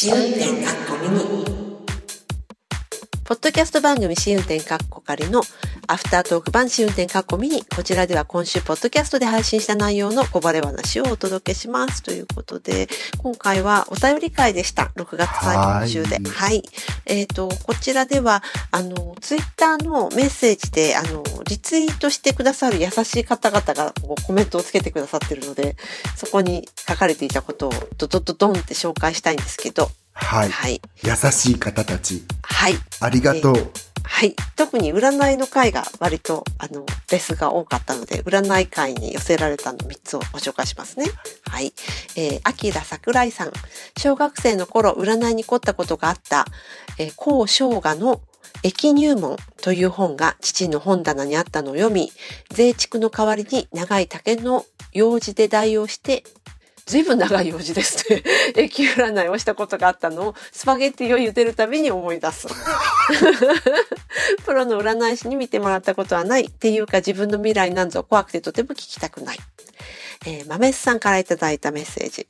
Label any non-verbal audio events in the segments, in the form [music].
試運転かっこミニポッドキャスト番組試運転かっこかりのアフタートーク版試運転過去ミニ。こちらでは今週ポッドキャストで配信した内容のこぼれ話をお届けします。ということで、今回はお便り会でした。6月最後の週で。はい。えっ、ー、と、こちらでは、あの、ツイッターのメッセージで、あの、リツイートしてくださる優しい方々がコメントをつけてくださってるので、そこに書かれていたことをドドドドンって紹介したいんですけど。はい。はい。優しい方たち。はい。ありがとう。えーはい。特に占いの回が割と、あの、レスが多かったので、占い会に寄せられたの3つをご紹介しますね。はい。えー、アキラ桜井さん。小学生の頃、占いに凝ったことがあった、えー、高生姜の駅入門という本が父の本棚にあったのを読み、税畜の代わりに長い竹の用紙で代用してずいぶん長い用事ですね。[laughs] 駅占いをしたことがあったのを、スパゲッティを茹でるたびに思い出す。[laughs] プロの占い師に見てもらったことはないっていうか自分の未来なんぞ怖くてとても聞きたくない。えー、豆さんからいただいたメッセージ。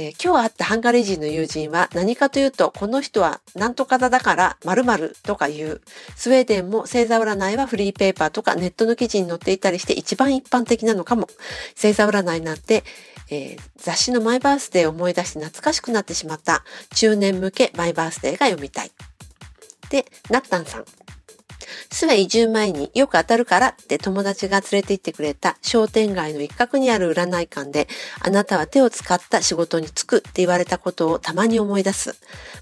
えー、今日会ったハンガリー人の友人は何かというと、この人は何とかだだから〇〇とか言う。スウェーデンも星座占いはフリーペーパーとかネットの記事に載っていたりして一番一般的なのかも。星座占いなんて、えー、雑誌のマイバースデーを思い出して懐かしくなってしまった中年向けマイバースデーが読みたい。で、ナッタンさん。スウェ移住前によく当たるからって友達が連れて行ってくれた商店街の一角にある占い館であなたは手を使った仕事に就くって言われたことをたまに思い出す。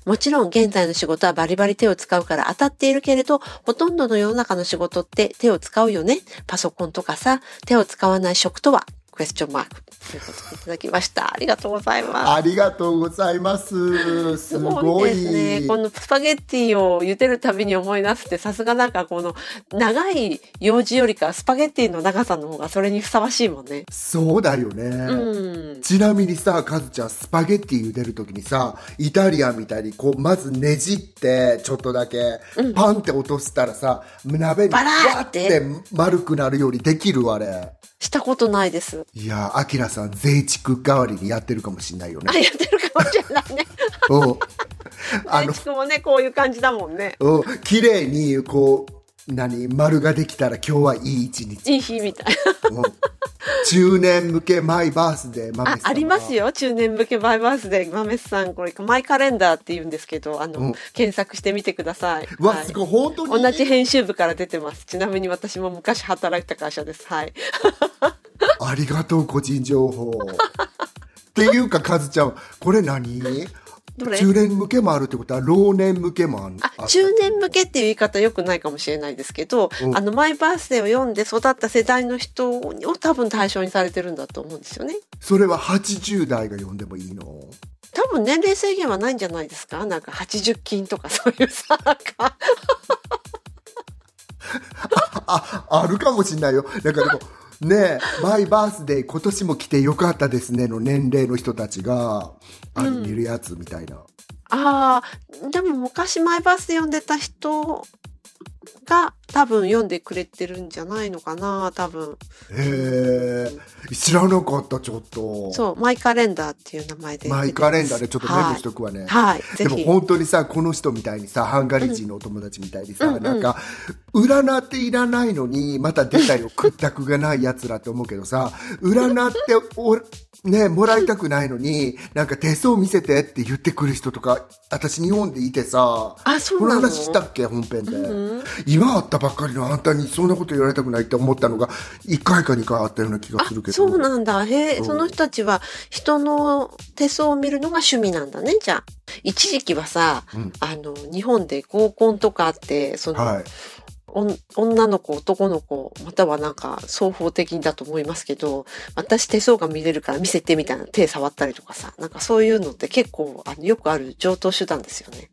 もちろん現在の仕事はバリバリ手を使うから当たっているけれどほとんどの世の中の仕事って手を使うよね。パソコンとかさ、手を使わない職とは？クエスチョンマークということでいただきました。ありがとうございます。ありがとうございます。すごいですね。このスパゲッティを茹でるたびに思い出すって、さすがなんかこの長い用事よりかスパゲッティの長さの方がそれにふさわしいもんね。そうだよね。うん、ちなみにさ、カズちゃん、スパゲッティ茹でるときにさ、イタリアンみたいにこう、まずねじって、ちょっとだけ、パンって落としたらさ、鍋にバーって丸くなるようにできるあれ。したことないです。いやアキラさん、税畜代わりにやってるかもしれないよね。あ、やってるかもしれないね。うん。[laughs] あの、税畜もね、こういう感じだもんね。うん。綺麗に、こう、何丸ができたら今日はいい一日。いい日みたいな。中年向けマイバースデー、マメさんあ。ありますよ。中年向けマイバースデー、マメさん。これ、マイカレンダーって言うんですけど、あの、うん、検索してみてください。わ、はい、すごい、本当に同じ編集部から出てます。ちなみに私も昔働いた会社です。はい。ありがとう、個人情報。っていうか、カズちゃん、これ何？中年向けもあるってことは老年向けもある。あ中年向けっていう言い方よくないかもしれないですけど、うん、あのマイバースデーを読んで育った世代の人を多分対象にされてるんだと思うんですよね。それは80代が読んでもいいの？多分年齢制限はないんじゃないですか？なんか80金とかそういうさ、なんか。あ、あるかもしんないよ。だからでもねえ、マイバースデー今年も来てよかったですねの年齢の人たちが、あの、見るやつみたいな。ああ、でも昔マイバースデー読んでた人が多分読んでくれてるんじゃないのかな多分。へえ知らなかったちょっと。そうマイカレンダーっていう名前で。マイカレンダーでちょっとメモしとくわね。はい、でも本当にさこの人みたいにさハンガリー人のお友達みたいにさ、うん、なんか占っていらないのにまた出たよ屈託がないやつらって思うけどさ占っておね、もらいたくないのに、なんか手相見せてって言ってくる人とか、私日本でいてさ、あ、そうこの話したっけ？本編で、うん、今あったばっかりのあんたにそんなこと言われたくないって思ったのが、1回か2回あったような気がするけど。そうなんだ。へえ、その人たちは人の手相を見るのが趣味なんだね、じゃあ。一時期はさ、うん、あの、日本で合コンとかあって、その、はい女の子、男の子、またはなんか双方的だと思いますけど、私手相が見れるから見せてみたいな手触ったりとかさ、なんかそういうのって結構あのよくある上等手段ですよね。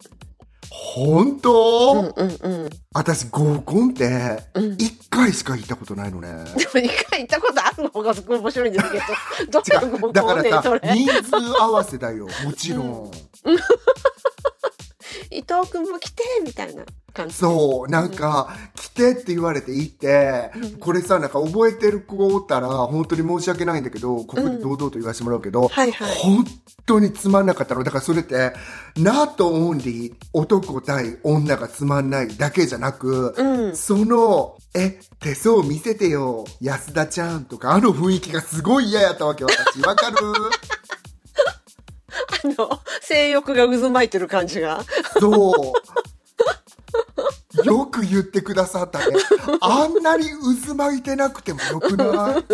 本当？うんうんうん。私合コンって一回しか行ったことないのね。でも一回行ったことあるの方がすごい面白いんですけど、[laughs] どういう合コンねだからさ、人数合わせだよ、もちろん。うん [laughs] 伊藤君も来てみたいな感じ。そう、なんか、来てって言われて行って、これさ、なんか覚えてる子がおったら、本当に申し訳ないんだけど、ここで堂々と言わせてもらうけど、はいはい本当につまんなかったの。だからそれって、not only 男対女がつまんないだけじゃなく、うんその、え、手相見せてよ、安田ちゃんとか、あの雰囲気がすごい嫌やったわけ、私。わかる？[laughs] あの、性欲が渦巻いてる感じが。そう。[laughs] よく言ってくださったね。あんなに渦巻いてなくてもよくない？[laughs]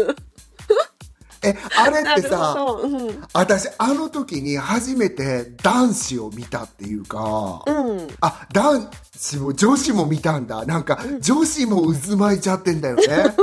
え、あれってさ。うん。私、あの時に初めて男子を見たっていうか、うん。あ、男子も、女子も見たんだ。なんか、女子も渦巻いちゃってんだよね。[laughs]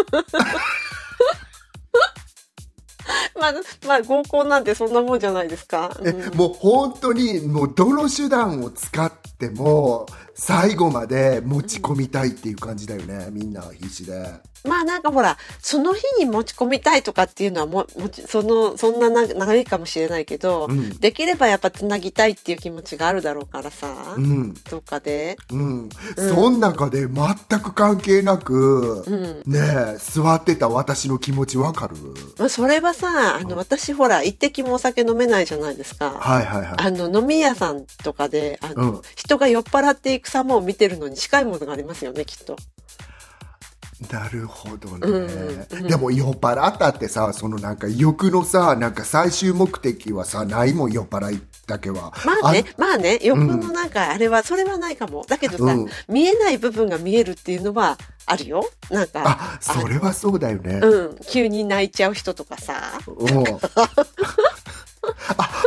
まあ、まあ、合コンなんてそんなもんじゃないですか。えうんもう本当に、もうどの手段を使っても、最後まで持ち込みたいっていう感じだよね。みんな必死で。まあなんかほら、その日に持ち込みたいとかっていうのはも、もち、その、そんなな長いかもしれないけど、うんできればやっぱつなぎたいっていう気持ちがあるだろうからさ、うん。どっかで。うん。そん中で全く関係なく、うん。ねえ、座ってた私の気持ちわかる？まあそれはさ、あの、私ほら、一滴もお酒飲めないじゃないですか。はいはいはい。あの、飲み屋さんとかで、あの、うん人が酔っ払っていく様を見てるのに近いものがありますよね、きっと。なるほどね、うんうんでも酔っ払ったってさ、そのなんか欲のさ、なんか最終目的はさ、ないもん酔っ払いだけは。まあね、まあね、欲のなんか、あれは、それはないかも。だけどさ、うん見えない部分が見えるっていうのはあるよ。なんか、あ、それはそうだよね。うん、急に泣いちゃう人とかさ。うん。あ [laughs]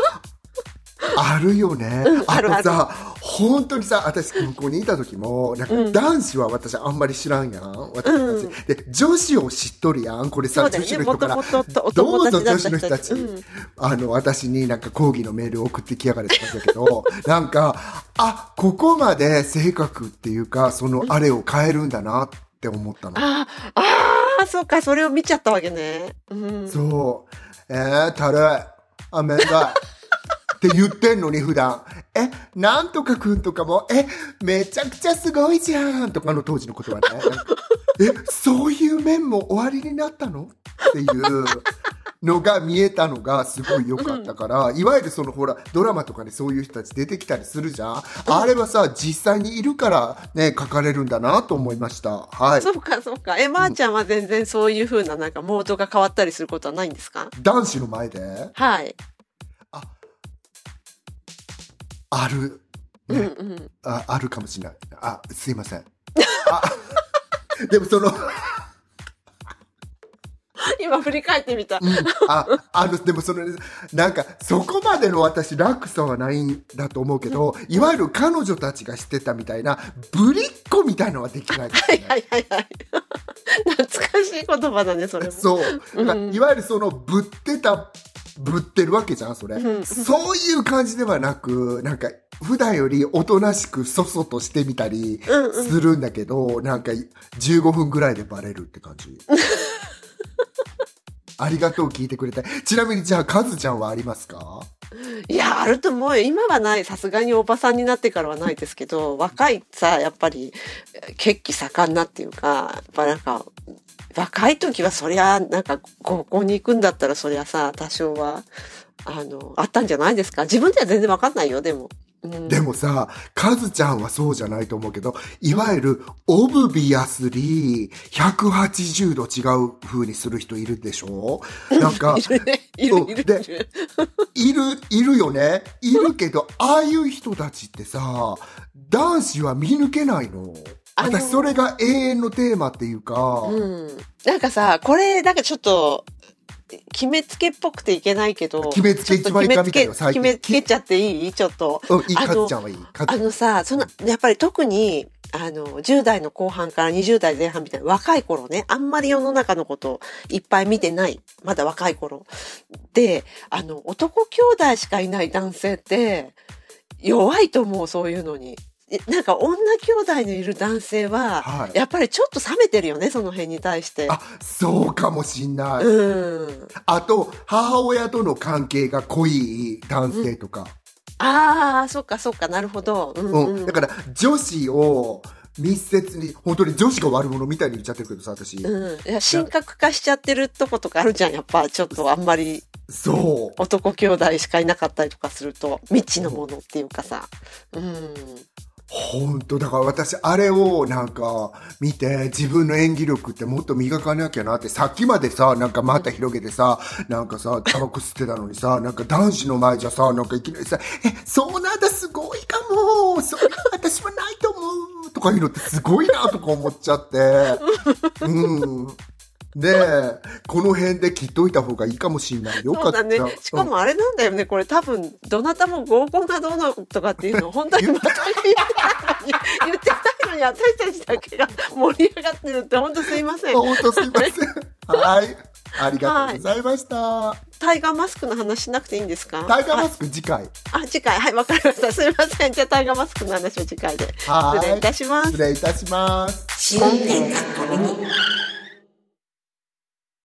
あるよね。うんあとさ、本当にさ、私、向こうにいた時も、なんか男子は私あんまり知らんやん。私たち。うんで、女子を知っとるやん。これさ、ね。子の人から。どうぞ女子の人たち。うんあの、私になんか抗議のメールを送ってきやがれてましたけど、なんか、あ、ここまで性格っていうか、そのあれを変えるんだなって思ったの。ああ、ああ、そうか、それを見ちゃったわけね。うん。そう。えー、たるい。あ、めんどい。って言ってんのに普段。え、なんとかくんとかも、え、めちゃくちゃすごいじゃんとかの当時のことはね。え、そういう面も終わりになったの？っていうのが見えたのがすごい良かったから、いわゆるそのほら、ドラマとかにそういう人たち出てきたりするじゃん。あれはさ、実際にいるからね、書かれるんだなと思いました。はい。そうか、そうか。え、まー、ちゃんは全然そういう風ななんかモードが変わったりすることはないんですか？男子の前で？はい。ある。うんうん。あ、あるかもしれない。あ、すいません。あ、[laughs] でもその、[laughs] 今振り返ってみた。うん、あ、あの、でもその、なんか、そこまでの私、落差はないんだと思うけど、いわゆる彼女たちがしてたみたいな、ぶりっ子みたいのはできないですはいね。はいはいはい。[laughs] 懐かしい言葉だね、それも。そう。だからいわゆるその、ぶってた、ぶってるわけじゃん、それ。そういう感じではなく、なんか、普段よりおとなしくそそとしてみたりうんうんするんだけど、なんか、15分ぐらいでバレるって感じ。[laughs] ありがとう聞いてくれて。ちなみにじゃあ、カズちゃんはありますか？いや、あると思うよ。今はない。さすがにおばさんになってからはないですけど、若いさ、やっぱり、血気盛んなっていうか、やっぱなんか、若い時はそりゃ、なんか、高校に行くんだったらそりゃさ、多少は、あの、あったんじゃないですか。自分では全然わかんないよ、でも。うん、でもさ、カズちゃんはそうじゃないと思うけど、いわゆる、オブビアスリー、180度違う風にする人いるでしょ？なんか。[laughs] いるうんいるでいる。いる、よね。いるけど、[laughs] ああいう人たちってさ、男子は見抜けないの。私、それが永遠のテーマっていうか、うん。なんかさ、これ、なんかちょっと、決めつけっぽくていけないけど。決めつけ一番いかんみたいよちょっと決めつけちゃっていい？ちょっと。うん、いい、あのカズちゃんはいい。あのさ、その、やっぱり特に、あの、10代の後半から20代前半みたいな若い頃ね、あんまり世の中のこといっぱい見てない。まだ若い頃。で、あの、男兄弟しかいない男性って、弱いと思う、そういうのに。えなんか女兄弟のいる男性は、はいやっぱりちょっと冷めてるよね、その辺に対して。あ、そうかもしんない。うん。あと、母親との関係が濃い男性とか。ああ、そっかそっか、なるほど。うん、うん。うん。だから、女子を密接に、本当に女子が悪者みたいに言っちゃってるけどさ、私。うん。いや、神格化しちゃってるとことかあるじゃん。やっぱ、ちょっとあんまりそう。男兄弟しかいなかったりとかすると、未知のものっていうかさ。うん。本当だから私、あれをなんか見て、自分の演技力ってもっと磨かなきゃなって、さっきまでさ、なんかまた広げてさ、なんかさ、タバコ吸ってたのにさ、なんか男子の前じゃさ、なんかいきなりさ、え、そうなんだ、すごいかも、それ私はないと思う、とかいうのってすごいな、とか思っちゃって。うん。で、この辺で切っといた方がいいかもしんない。よかった。そうだね。しかもあれなんだよね。これ多分、どなたも合コンがどうのとかっていうのを本当に全く言ってないのに、言ってないのに私たちだけが盛り上がってるって本当すいません。本当すいません。[laughs] はい。ありがとうございました。タイガーマスクの話しなくていいんですか？タイガーマはいスク次回。あ、次回。はい、わかりました。すいません。じゃあタイガーマスクの話は次回で。はい失礼いたします失。礼いたします。試運転が。